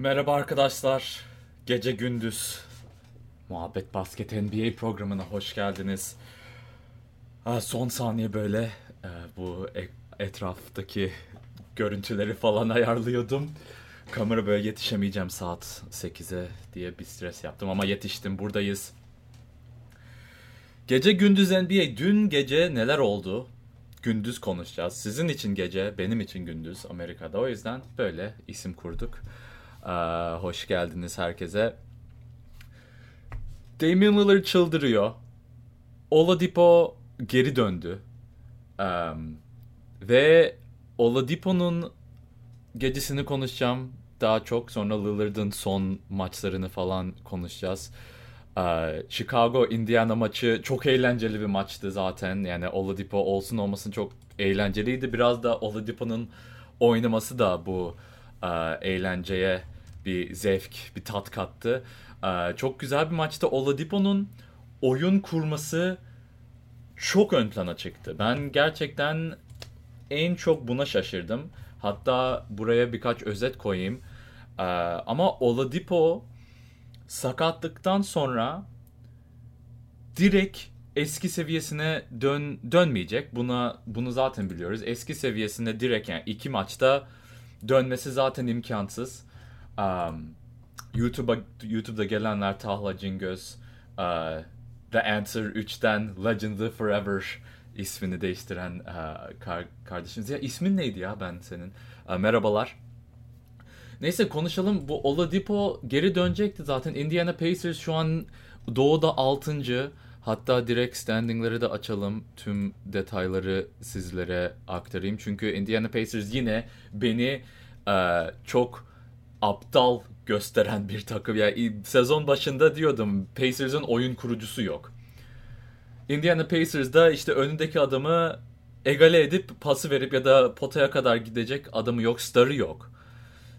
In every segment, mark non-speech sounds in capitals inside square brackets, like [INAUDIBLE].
Merhaba arkadaşlar. Gece gündüz Muhabbet Basket NBA programına hoş geldiniz. Son saniye böyle e, bu e- etraftaki görüntüleri falan [LAUGHS] ayarlıyordum. Kamera böyle yetişemeyeceğim saat 8'e diye bir stres yaptım ama yetiştim buradayız. Gece gündüz NBA dün gece neler oldu? Gündüz konuşacağız. Sizin için gece, benim için gündüz Amerika'da. O yüzden böyle isim kurduk. Aa, hoş geldiniz herkese. Damian Lillard çıldırıyor. Oladipo geri döndü. Em, ve Oladipo'nun gecesini konuşacağım daha çok. Sonra Lillard'ın son maçlarını falan konuşacağız. Ee, Chicago Indiana maçı çok eğlenceli bir maçtı zaten. Yani Oladipo olsun olmasın çok eğlenceliydi. Biraz da Oladipo'nun oynaması da bu eğlenceye bir zevk, bir tat kattı. Ee, çok güzel bir maçta Oladipo'nun oyun kurması çok ön plana çıktı. Ben gerçekten en çok buna şaşırdım. Hatta buraya birkaç özet koyayım. Ee, ama Oladipo sakatlıktan sonra direkt eski seviyesine dön dönmeyecek. Buna bunu zaten biliyoruz. Eski seviyesine direkt yani iki maçta dönmesi zaten imkansız. Um, YouTube'a YouTube'da gelenler Tahla Cingöz, uh, The Answer 3'ten Legendary Forever ismini değiştiren uh, kar- kardeşimiz. Ya ismin neydi ya ben senin? Uh, merhabalar. Neyse konuşalım. Bu Oladipo geri dönecekti zaten. Indiana Pacers şu an doğuda 6. Hatta direkt standingleri de açalım. Tüm detayları sizlere aktarayım. Çünkü Indiana Pacers yine beni e, çok aptal gösteren bir takım. Yani sezon başında diyordum Pacers'ın oyun kurucusu yok. Indiana Pacers'da işte önündeki adamı egale edip pası verip ya da potaya kadar gidecek adamı yok, starı yok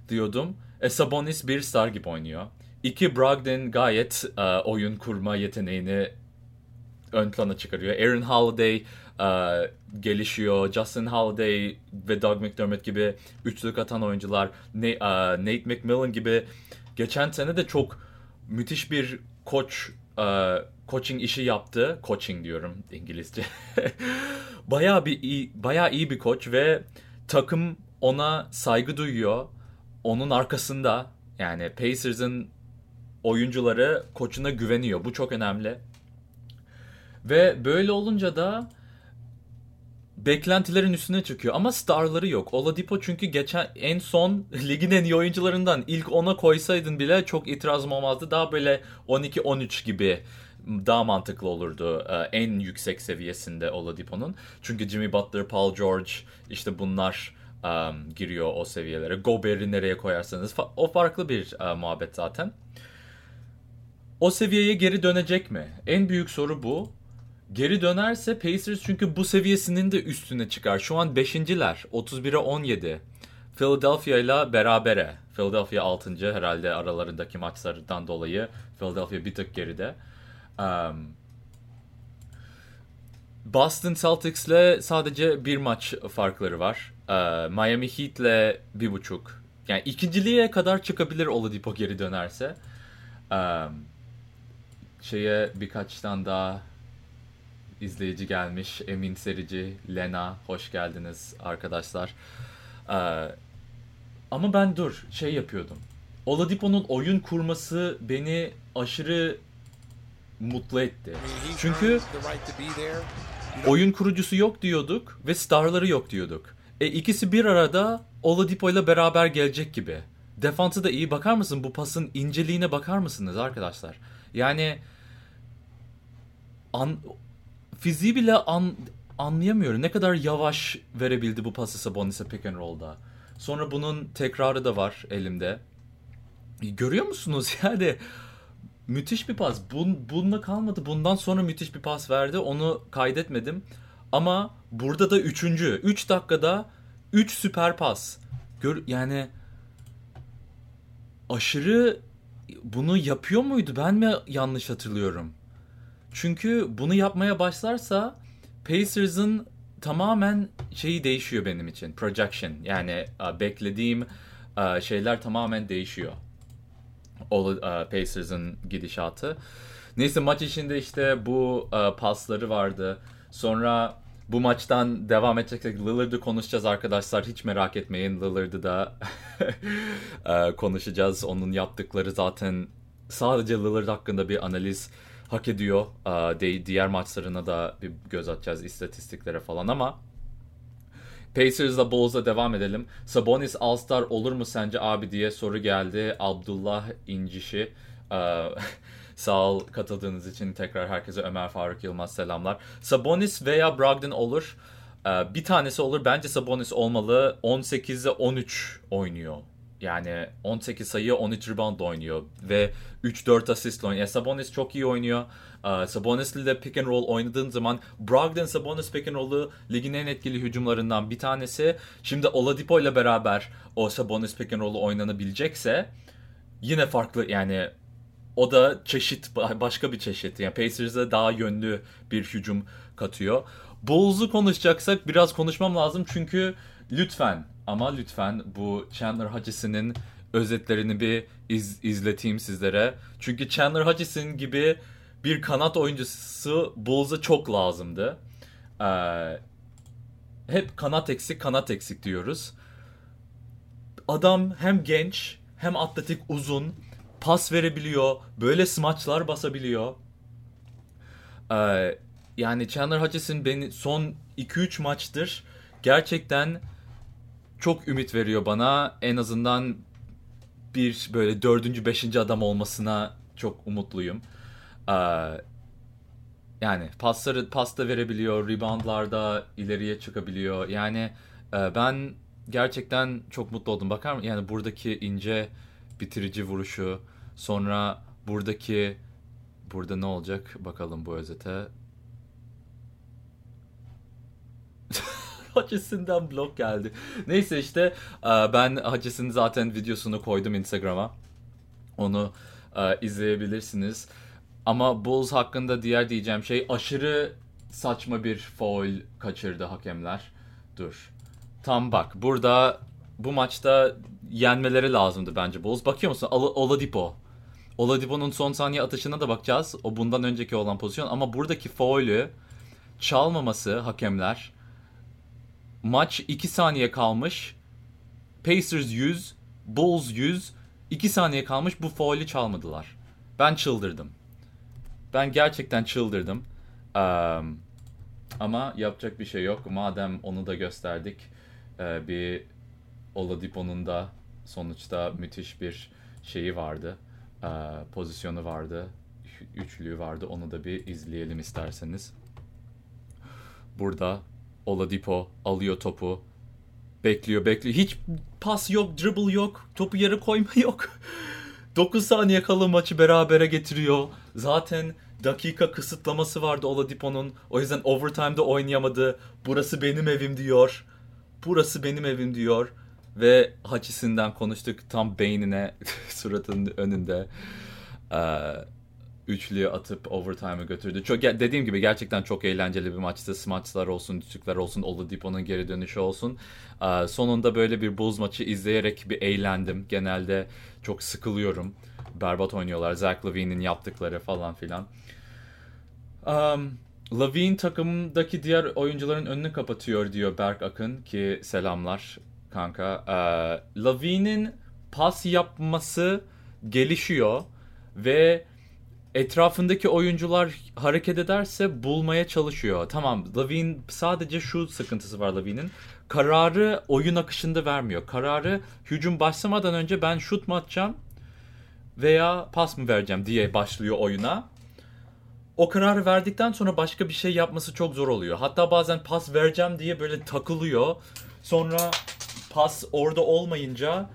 diyordum. E, Sabonis bir star gibi oynuyor. İki Brogdon gayet e, oyun kurma yeteneğini ön plana çıkarıyor. Aaron Holiday e, gelişiyor. Justin Holiday ve Doug McDermott gibi üçlük atan oyuncular. Ne, e, Nate McMillan gibi geçen sene de çok müthiş bir koç e, coaching işi yaptı. Coaching diyorum İngilizce. [LAUGHS] bayağı bir iyi, bayağı iyi bir koç ve takım ona saygı duyuyor. Onun arkasında yani Pacers'ın oyuncuları koçuna güveniyor. Bu çok önemli. Ve böyle olunca da beklentilerin üstüne çıkıyor ama starları yok. Oladipo çünkü geçen en son [LAUGHS] ligin en iyi oyuncularından ilk 10'a koysaydın bile çok itirazım olmazdı. Daha böyle 12-13 gibi daha mantıklı olurdu ee, en yüksek seviyesinde Oladipo'nun. Çünkü Jimmy Butler, Paul George işte bunlar um, giriyor o seviyelere. Gobert'i nereye koyarsanız o farklı bir uh, muhabbet zaten. O seviyeye geri dönecek mi? En büyük soru bu. Geri dönerse Pacers çünkü bu seviyesinin de üstüne çıkar. Şu an 5.ler. 31'e 17. Philadelphia ile berabere. Philadelphia 6. herhalde aralarındaki maçlardan dolayı. Philadelphia bir tık geride. Um, Boston Celtics'le sadece bir maç farkları var. Ee, Miami Heat'le bir buçuk. Yani ikinciliğe kadar çıkabilir Oladipo geri dönerse. Ee, şeye birkaçtan daha izleyici gelmiş. Emin Serici, Lena hoş geldiniz arkadaşlar. Ee, ama ben dur şey yapıyordum. Oladipo'nun oyun kurması beni aşırı mutlu etti. Çünkü oyun kurucusu yok diyorduk ve starları yok diyorduk. E ikisi bir arada Oladipo ile beraber gelecek gibi. Defansı da iyi. Bakar mısın bu pasın inceliğine bakar mısınız arkadaşlar? Yani an, fiziği bile an, anlayamıyorum. Ne kadar yavaş verebildi bu pası Sabonis'e pick and roll'da. Sonra bunun tekrarı da var elimde. Görüyor musunuz [LAUGHS] yani? Müthiş bir pas. Bun, bununla kalmadı. Bundan sonra müthiş bir pas verdi. Onu kaydetmedim. Ama burada da üçüncü. Üç dakikada üç süper pas. Gör, yani aşırı bunu yapıyor muydu? Ben mi yanlış hatırlıyorum? Çünkü bunu yapmaya başlarsa Pacers'ın tamamen şeyi değişiyor benim için. Projection. Yani beklediğim şeyler tamamen değişiyor. Uh, Pacers'ın gidişatı. Neyse maç içinde işte bu pasları vardı. Sonra bu maçtan devam edeceksek Lillard'ı konuşacağız arkadaşlar. Hiç merak etmeyin. Lillard'ı da [LAUGHS] konuşacağız. Onun yaptıkları zaten sadece Lillard hakkında bir analiz hak ediyor. Diğer maçlarına da bir göz atacağız istatistiklere falan ama Pacers'la Bulls'la devam edelim. Sabonis All-Star olur mu sence abi diye soru geldi. Abdullah İncişi. [LAUGHS] Sağ ol katıldığınız için tekrar herkese Ömer Faruk Yılmaz selamlar. Sabonis veya Brogdon olur. Bir tanesi olur. Bence Sabonis olmalı. 18'e 13 oynuyor. Yani 18 sayı 13 rebound oynuyor ve 3-4 asist oynuyor. Sabonis çok iyi oynuyor. Uh, Sabonis'le de pick and roll oynadığın zaman Brogdon Sabonis pick and roll'u ligin en etkili hücumlarından bir tanesi. Şimdi Oladipo ile beraber o Sabonis pick and roll'u oynanabilecekse yine farklı yani o da çeşit başka bir çeşit. Yani Pacers'a daha yönlü bir hücum katıyor. Bulls'u konuşacaksak biraz konuşmam lazım çünkü lütfen ama lütfen bu Chandler Hutchison'ın özetlerini bir iz, izleteyim sizlere. Çünkü Chandler Hutchison gibi bir kanat oyuncusu Bulls'a çok lazımdı. Ee, hep kanat eksik, kanat eksik diyoruz. Adam hem genç, hem atletik, uzun, pas verebiliyor, böyle smaçlar basabiliyor. Ee, yani Chandler Hutchison beni son 2-3 maçtır gerçekten çok ümit veriyor bana. En azından bir böyle dördüncü, beşinci adam olmasına çok umutluyum. Ee, yani pasları pasta verebiliyor, reboundlarda ileriye çıkabiliyor. Yani e, ben gerçekten çok mutlu oldum. Bakar mısın? Yani buradaki ince bitirici vuruşu, sonra buradaki burada ne olacak bakalım bu özete. [LAUGHS] Hutchison'dan blok geldi. Neyse işte e, ben Hutchison'ın zaten videosunu koydum Instagram'a. Onu e, izleyebilirsiniz. Ama Bulls hakkında diğer diyeceğim şey aşırı saçma bir foul kaçırdı hakemler. Dur. Tam bak burada bu maçta yenmeleri lazımdı bence Bulls. Bakıyor musun? Ol Oladipo. Oladipo'nun son saniye atışına da bakacağız. O bundan önceki olan pozisyon. Ama buradaki foul'ü çalmaması hakemler. Maç 2 saniye kalmış. Pacers 100, Bulls 100. 2 saniye kalmış bu foul'ü çalmadılar. Ben çıldırdım. Ben gerçekten çıldırdım. Um, ama yapacak bir şey yok. Madem onu da gösterdik. Bir Oladipo'nun da sonuçta müthiş bir şeyi vardı. Pozisyonu vardı. Üçlüğü vardı. Onu da bir izleyelim isterseniz. Burada Oladipo alıyor topu. Bekliyor bekliyor. Hiç pas yok, dribble yok. Topu yere koyma yok. [LAUGHS] 9 saniye kala maçı berabere getiriyor. Zaten dakika kısıtlaması vardı Oladipo'nun. O yüzden overtime'da oynayamadı. Burası benim evim diyor. Burası benim evim diyor. Ve Hutchison'dan konuştuk tam beynine [LAUGHS] suratının önünde. Ee, üçlüyü atıp overtime'ı götürdü. Çok dediğim gibi gerçekten çok eğlenceli bir maçtı. Smaçlar olsun, düşükler olsun, Oladipo'nun geri dönüşü olsun. Ee, sonunda böyle bir Bulls maçı izleyerek bir eğlendim. Genelde çok sıkılıyorum. Berbat oynuyorlar. Zach Levine'in yaptıkları falan filan. Um, Levine takımdaki diğer oyuncuların önünü kapatıyor diyor Berk Akın ki selamlar kanka. Ee, Levine'in pas yapması gelişiyor ve etrafındaki oyuncular hareket ederse bulmaya çalışıyor. Tamam Levine sadece şu sıkıntısı var Levine'in. Kararı oyun akışında vermiyor. Kararı hücum başlamadan önce ben şut mu atacağım veya pas mı vereceğim diye başlıyor oyuna. O kararı verdikten sonra başka bir şey yapması çok zor oluyor. Hatta bazen pas vereceğim diye böyle takılıyor. Sonra pas orada olmayınca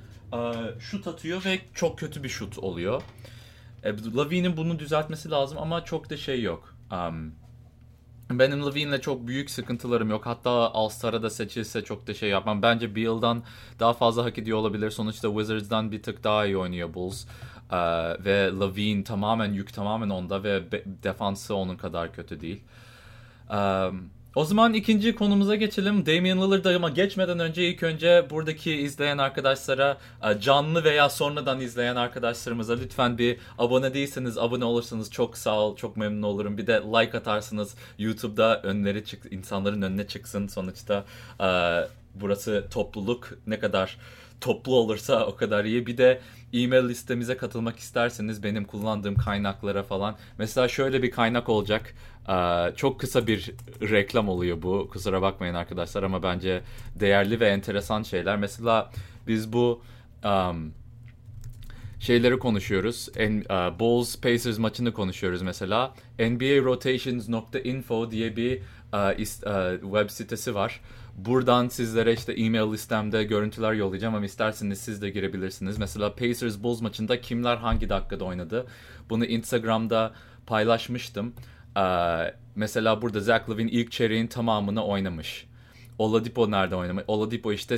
şut atıyor ve çok kötü bir şut oluyor. E, Lavine'in bunu düzeltmesi lazım ama çok da şey yok. Um, benim Levine'le çok büyük sıkıntılarım yok. Hatta All-Star'a da seçilse çok da şey yapmam. Bence Beal'dan daha fazla hak ediyor olabilir. Sonuçta Wizards'dan bir tık daha iyi oynuyor Bulls. Ee, ve Levine tamamen yük tamamen onda ve defansı onun kadar kötü değil. Um, O zaman ikinci konumuza geçelim. Damian Lillard ama geçmeden önce ilk önce buradaki izleyen arkadaşlara e, canlı veya sonradan izleyen arkadaşlarımıza lütfen bir abone değilseniz abone olursanız çok sağ ol, çok memnun olurum. Bir de like atarsınız. YouTube'da önleri çık insanların önüne çıksın. Sonuçta e, burası topluluk ne kadar toplu olursa o kadar iyi. Bir de e-mail listemize katılmak isterseniz benim kullandığım kaynaklara falan. Mesela şöyle bir kaynak olacak. Ee, çok kısa bir reklam oluyor bu. Kusura bakmayın arkadaşlar ama bence değerli ve enteresan şeyler. Mesela biz bu um, şeyleri konuşuyoruz. En, uh, Bulls Pacers maçını konuşuyoruz mesela. NBARotations.info diye bir uh, ist, uh, web sitesi var. Buradan sizlere işte e-mail listemde görüntüler yollayacağım ama isterseniz siz de girebilirsiniz. Mesela Pacers Bulls maçında kimler hangi dakikada oynadı? Bunu Instagram'da paylaşmıştım. Ee, mesela burada Zach Lavin ilk çeyreğin tamamını oynamış. Oladipo nerede oynamış? Oladipo işte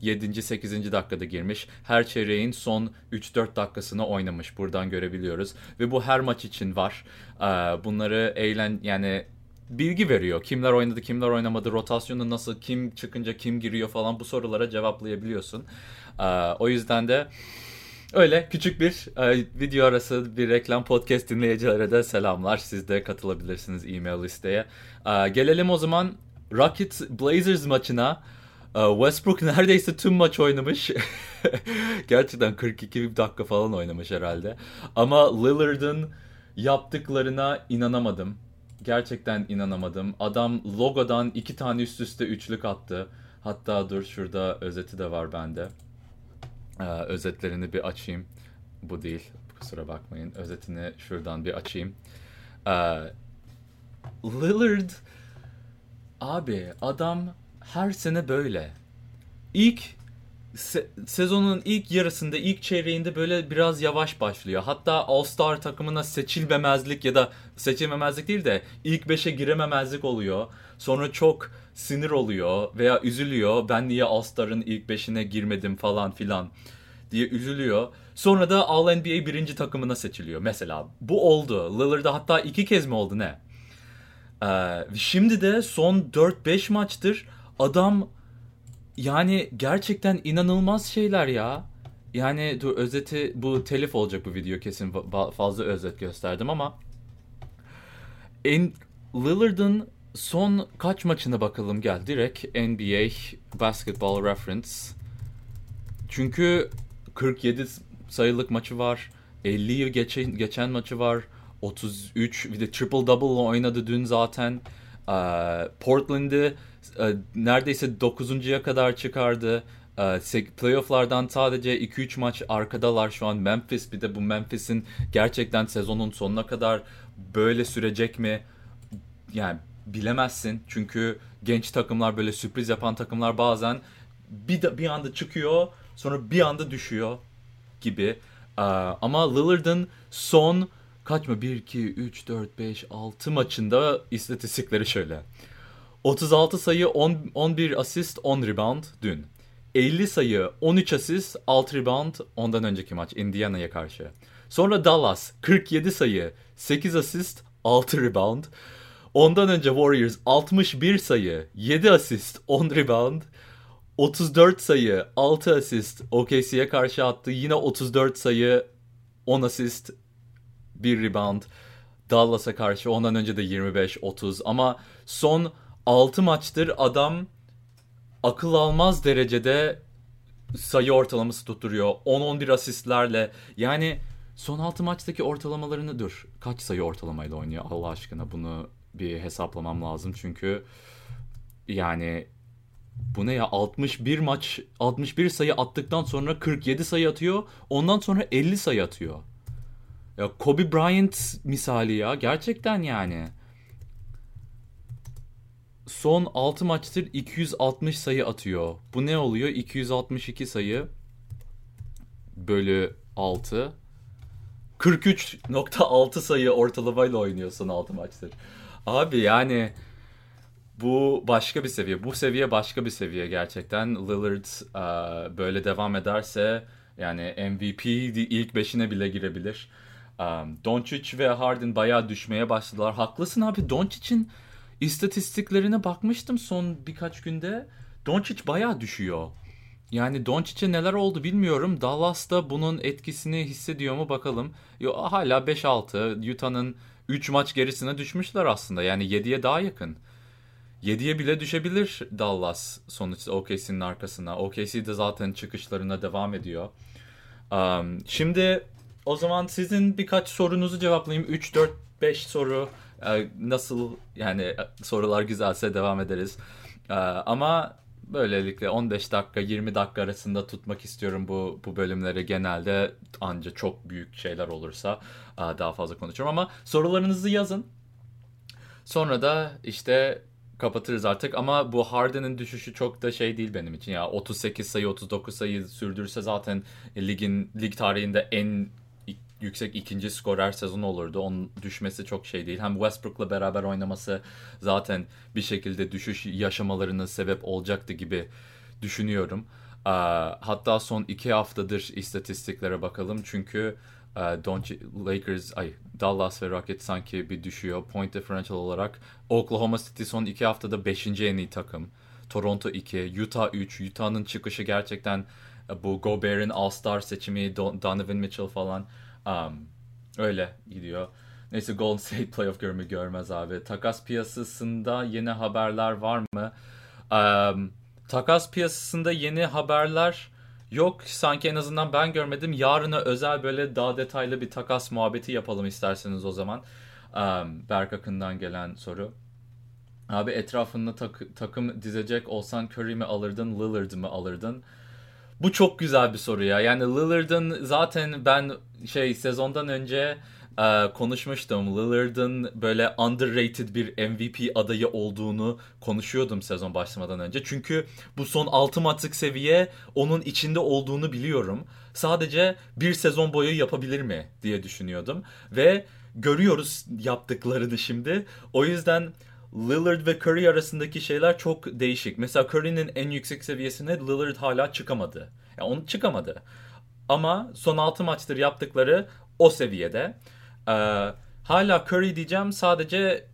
7. 8. dakikada girmiş. Her çeyreğin son 3-4 dakikasını oynamış. Buradan görebiliyoruz. Ve bu her maç için var. Ee, bunları eğlen yani bilgi veriyor. Kimler oynadı, kimler oynamadı, rotasyonu nasıl, kim çıkınca kim giriyor falan bu sorulara cevaplayabiliyorsun. Ee, o yüzden de öyle küçük bir e, video arası bir reklam podcast dinleyicilere de selamlar. Siz de katılabilirsiniz e-mail listeye. Ee, gelelim o zaman Rockets Blazers maçına. Ee, Westbrook [LAUGHS] neredeyse tüm maç oynamış. [LAUGHS] Gerçekten 42 dakika falan oynamış herhalde. Ama Lillard'ın yaptıklarına inanamadım gerçekten inanamadım. Adam logodan iki tane üst üste üçlük attı. Hatta dur şurada özeti de var bende. Ee, özetlerini bir açayım. Bu değil. Kusura bakmayın. Özetini şuradan bir açayım. Ee, Lillard abi adam her sene böyle. İlk se- sezonun ilk yarısında, ilk çeyreğinde böyle biraz yavaş başlıyor. Hatta All-Star takımına seçilmemezlik ya da seçilmemezlik değil de ilk 5'e girememezlik oluyor. Sonra çok sinir oluyor veya üzülüyor. Ben niye All-Star'ın ilk 5'ine girmedim falan filan diye üzülüyor. Sonra da All-NBA birinci takımına seçiliyor mesela. Bu oldu. Lillard'da hatta iki kez mi oldu ne? Ee, şimdi de son 4-5 maçtır adam yani gerçekten inanılmaz şeyler ya. Yani dur özeti bu telif olacak bu video kesin fazla özet gösterdim ama en Lillard'ın son kaç maçına bakalım gel direkt NBA Basketball Reference. Çünkü 47 sayılık maçı var. 50'yi geçen, geçen maçı var. 33 bir de triple double oynadı dün zaten. Portland'ı e, neredeyse 9.ya kadar çıkardı. E, playoff'lardan sadece 2-3 maç arkadalar şu an Memphis. Bir de bu Memphis'in gerçekten sezonun sonuna kadar böyle sürecek mi? Yani bilemezsin. Çünkü genç takımlar böyle sürpriz yapan takımlar bazen bir, de, bir anda çıkıyor sonra bir anda düşüyor gibi. E, ama Lillard'ın son kaç mı? 1, 2, 3, 4, 5, 6 maçında istatistikleri şöyle. 36 sayı, 10, 11 asist, 10 rebound dün. 50 sayı, 13 asist, 6 rebound ondan önceki maç Indiana'ya karşı. Sonra Dallas 47 sayı, 8 asist, 6 rebound. Ondan önce Warriors 61 sayı, 7 asist, 10 rebound. 34 sayı, 6 asist OKC'ye karşı attı. Yine 34 sayı, 10 asist, 1 rebound. Dallas'a karşı ondan önce de 25-30 ama son 6 maçtır adam akıl almaz derecede sayı ortalaması tutturuyor. 10-11 asistlerle. Yani son 6 maçtaki ortalamalarını dur. Kaç sayı ortalamayla oynuyor Allah aşkına bunu bir hesaplamam lazım. Çünkü yani bu ne ya 61 maç 61 sayı attıktan sonra 47 sayı atıyor. Ondan sonra 50 sayı atıyor. Ya Kobe Bryant misali ya gerçekten yani son 6 maçtır 260 sayı atıyor. Bu ne oluyor? 262 sayı bölü 6. 43.6 sayı ortalamayla oynuyor son 6 maçtır. Abi yani bu başka bir seviye. Bu seviye başka bir seviye gerçekten. Lillard uh, böyle devam ederse yani MVP ilk beşine bile girebilir. Um, Doncic ve Harden bayağı düşmeye başladılar. Haklısın abi Doncic'in istatistiklerine bakmıştım son birkaç günde. Doncic bayağı düşüyor. Yani Doncic'e neler oldu bilmiyorum. Dallas'ta bunun etkisini hissediyor mu bakalım. Yo, hala 5-6. Utah'nın 3 maç gerisine düşmüşler aslında. Yani 7'ye daha yakın. 7'ye bile düşebilir Dallas sonuçta OKC'nin arkasına. OKC de zaten çıkışlarına devam ediyor. Um, şimdi o zaman sizin birkaç sorunuzu cevaplayayım. 3, 4, 5 soru. Ee, nasıl yani sorular güzelse devam ederiz. Ee, ama böylelikle 15 dakika 20 dakika arasında tutmak istiyorum bu bu bölümleri genelde anca çok büyük şeyler olursa daha fazla konuşurum ama sorularınızı yazın. Sonra da işte kapatırız artık ama bu Harden'ın düşüşü çok da şey değil benim için ya 38 sayı 39 sayı sürdürse zaten ligin lig tarihinde en yüksek ikinci skorer sezon olurdu. Onun düşmesi çok şey değil. Hem Westbrook'la beraber oynaması zaten bir şekilde düşüş yaşamalarına sebep olacaktı gibi düşünüyorum. Hatta son iki haftadır istatistiklere bakalım. Çünkü Doncic, Lakers, ay Dallas ve Rockets sanki bir düşüyor. Point differential olarak Oklahoma City son iki haftada 5. en iyi takım. Toronto 2, Utah 3. Utah'nın çıkışı gerçekten bu Gobert'in All-Star seçimi, Donovan Mitchell falan Um, öyle gidiyor. Neyse Golden State playoff görme görmez abi. Takas piyasasında yeni haberler var mı? Um, takas piyasasında yeni haberler yok. Sanki en azından ben görmedim. Yarına özel böyle daha detaylı bir takas muhabbeti yapalım isterseniz o zaman. Um, Berk Akın'dan gelen soru. Abi etrafında tak- takım dizecek olsan Curry mi alırdın, Lillard mı alırdın? Bu çok güzel bir soru ya. Yani Lillard'ın zaten ben şey sezondan önce e, konuşmuştum. Lillard'ın böyle underrated bir MVP adayı olduğunu konuşuyordum sezon başlamadan önce. Çünkü bu son 6 maçlık seviye onun içinde olduğunu biliyorum. Sadece bir sezon boyu yapabilir mi diye düşünüyordum. Ve görüyoruz yaptıklarını şimdi. O yüzden Lillard ve Curry arasındaki şeyler çok değişik. Mesela Curry'nin en yüksek seviyesine Lillard hala çıkamadı. Yani onu çıkamadı. Ama son 6 maçtır yaptıkları o seviyede. Ee, hala Curry diyeceğim sadece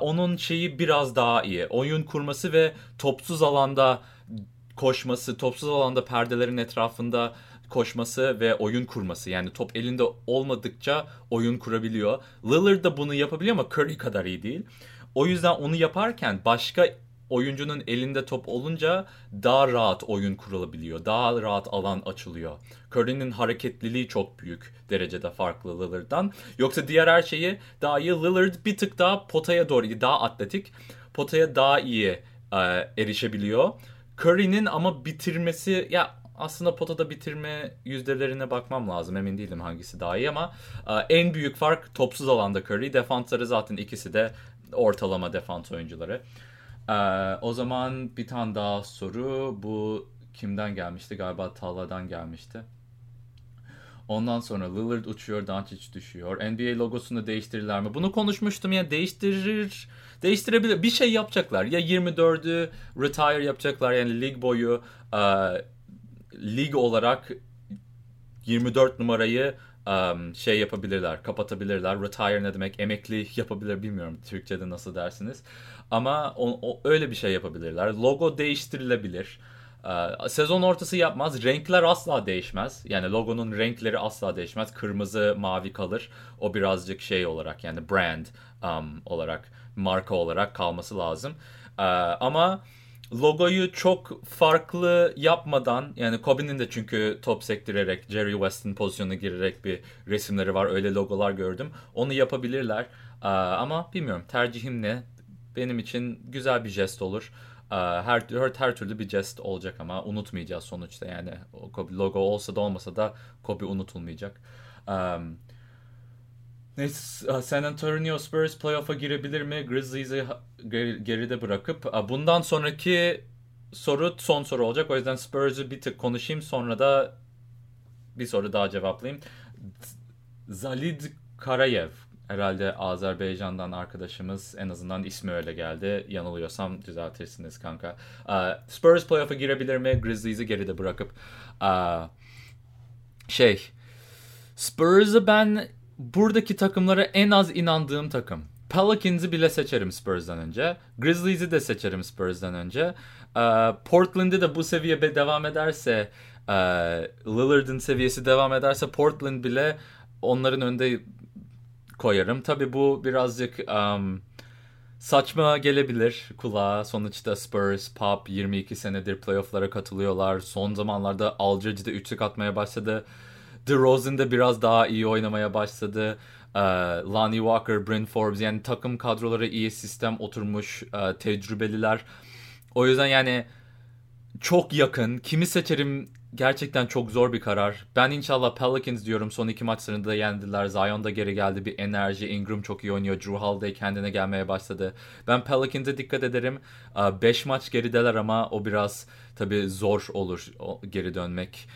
onun şeyi biraz daha iyi. Oyun kurması ve topsuz alanda koşması, topsuz alanda perdelerin etrafında koşması ve oyun kurması. Yani top elinde olmadıkça oyun kurabiliyor. Lillard da bunu yapabiliyor ama Curry kadar iyi değil. O yüzden onu yaparken başka oyuncunun elinde top olunca daha rahat oyun kurulabiliyor. Daha rahat alan açılıyor. Curry'nin hareketliliği çok büyük derecede farklı Lillard'dan. Yoksa diğer her şeyi daha iyi. Lillard bir tık daha potaya doğru daha atletik. Potaya daha iyi e, erişebiliyor. Curry'nin ama bitirmesi ya aslında potada bitirme yüzdelerine bakmam lazım. Emin değilim hangisi daha iyi ama e, en büyük fark topsuz alanda Curry. Defansları zaten ikisi de ortalama defans oyuncuları. Ee, o zaman bir tane daha soru. Bu kimden gelmişti? Galiba Talha'dan gelmişti. Ondan sonra Lillard uçuyor, Doncic düşüyor. NBA logosunu değiştirirler mi? Bunu konuşmuştum ya değiştirir, değiştirebilir. Bir şey yapacaklar. Ya 24'ü retire yapacaklar yani lig boyu e, lig olarak 24 numarayı um, şey yapabilirler, kapatabilirler. Retire ne demek? Emekli [LAUGHS] yapabilir bilmiyorum Türkçe'de nasıl dersiniz. Ama o, o, öyle bir şey yapabilirler. Logo değiştirilebilir. Ee, sezon ortası yapmaz. Renkler asla değişmez. Yani logonun renkleri asla değişmez. Kırmızı, mavi kalır. O birazcık şey olarak yani brand um, olarak, marka olarak kalması lazım. Ee, ama logoyu çok farklı yapmadan yani Kobe'nin de çünkü top sektirerek Jerry West'in pozisyonuna girerek bir resimleri var. Öyle logolar gördüm. Onu yapabilirler. Ama bilmiyorum tercihim ne? Benim için güzel bir jest olur. Her, her, her türlü bir jest olacak ama unutmayacağız sonuçta yani. Kobe logo olsa da olmasa da Kobe unutulmayacak. Um, Neyse San Antonio Spurs playoff'a girebilir mi? Grizzlies'i geride bırakıp bundan sonraki soru son soru olacak. O yüzden Spurs'u bir tık konuşayım sonra da bir soru daha cevaplayayım. Zalid Karayev herhalde Azerbaycan'dan arkadaşımız en azından ismi öyle geldi. Yanılıyorsam düzeltirsiniz kanka. Spurs playoff'a girebilir mi? Grizzlies'i geride bırakıp şey Spurs'ı ben buradaki takımlara en az inandığım takım. Pelicans'ı bile seçerim Spurs'dan önce. Grizzlies'i de seçerim Spurs'dan önce. Portland'ı da bu seviye devam ederse Lillard'ın seviyesi devam ederse Portland bile onların önünde koyarım. Tabi bu birazcık um, saçma gelebilir kulağa. Sonuçta Spurs, Pop 22 senedir playofflara katılıyorlar. Son zamanlarda Aldridge de üçlük atmaya başladı. DeRozan da biraz daha iyi oynamaya başladı. Uh, Lonnie Walker, Bryn Forbes yani takım kadroları iyi sistem oturmuş uh, tecrübeliler. O yüzden yani çok yakın. Kimi seçerim gerçekten çok zor bir karar. Ben inşallah Pelicans diyorum. Son iki maçlarında da yendiler. Zion da geri geldi. Bir enerji. Ingram çok iyi oynuyor. Drew Holiday kendine gelmeye başladı. Ben Pelicans'e dikkat ederim. 5 maç gerideler ama o biraz tabii zor olur geri dönmek.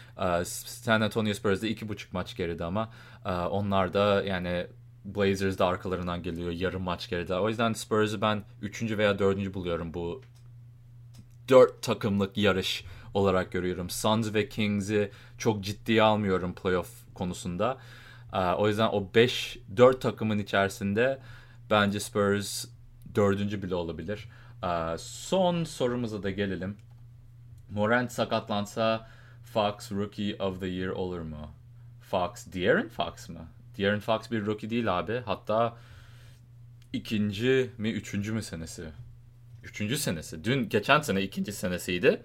San Antonio Spurs'da 2,5 maç geride ama onlar da yani Blazers da arkalarından geliyor. Yarım maç geride. O yüzden Spurs'u ben 3. veya 4. buluyorum bu 4 takımlık yarış olarak görüyorum. Suns ve Kings'i çok ciddiye almıyorum playoff konusunda. O yüzden o 5 4 takımın içerisinde bence Spurs dördüncü bile olabilir. Son sorumuza da gelelim. Morant sakatlansa Fox Rookie of the Year olur mu? Fox, De'Aaron Fox mı? De'Aaron Fox bir rookie değil abi. Hatta ikinci mi üçüncü mü senesi? Üçüncü senesi. Dün geçen sene ikinci senesiydi.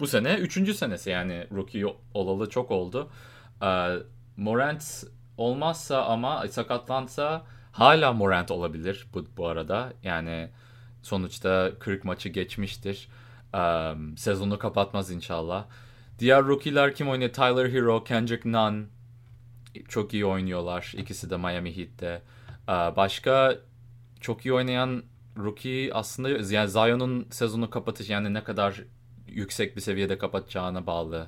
Bu sene üçüncü senesi yani rookie olalı çok oldu. Ee, Morant olmazsa ama sakatlansa hala Morant olabilir bu, bu arada. Yani sonuçta 40 maçı geçmiştir. Ee, sezonu kapatmaz inşallah. Diğer rookie'ler kim oynuyor? Tyler Hero, Kendrick Nunn çok iyi oynuyorlar. İkisi de Miami Heat'te. Ee, başka çok iyi oynayan rookie aslında yani Zion'un sezonu kapatış yani ne kadar yüksek bir seviyede kapatacağına bağlı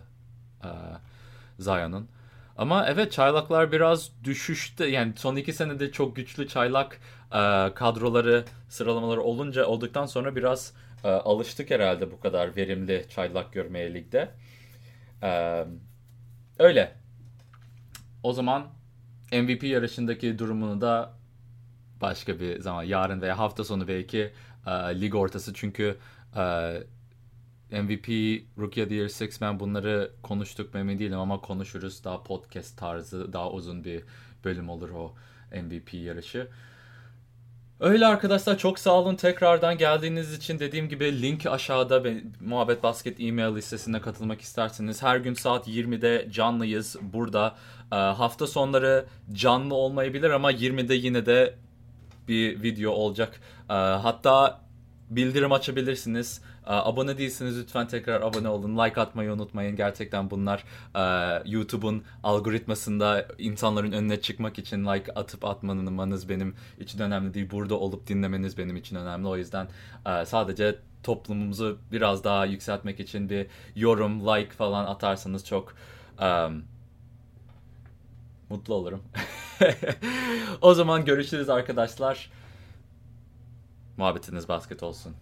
e, Zion'un. Ama evet çaylaklar biraz düşüşte yani son iki senede çok güçlü çaylak e, kadroları sıralamaları olunca olduktan sonra biraz e, alıştık herhalde bu kadar verimli çaylak görmeye ligde. E, öyle. O zaman MVP yarışındaki durumunu da başka bir zaman yarın veya hafta sonu belki e, lig ortası çünkü e, MVP, Rookie of the Year, Six Man bunları konuştuk mu emin değilim ama konuşuruz. Daha podcast tarzı, daha uzun bir bölüm olur o MVP yarışı. Öyle arkadaşlar çok sağ olun tekrardan geldiğiniz için dediğim gibi link aşağıda Muhabbet Basket e-mail listesine katılmak isterseniz her gün saat 20'de canlıyız burada. E, hafta sonları canlı olmayabilir ama 20'de yine de bir video olacak. E, hatta bildirim açabilirsiniz. Ee, abone değilseniz lütfen tekrar abone olun. Like atmayı unutmayın. Gerçekten bunlar e, YouTube'un algoritmasında insanların önüne çıkmak için like atıp atmanız benim için önemli değil. Burada olup dinlemeniz benim için önemli. O yüzden e, sadece toplumumuzu biraz daha yükseltmek için bir yorum, like falan atarsanız çok um, mutlu olurum. [LAUGHS] o zaman görüşürüz arkadaşlar. Muhabbetiniz basket olsun.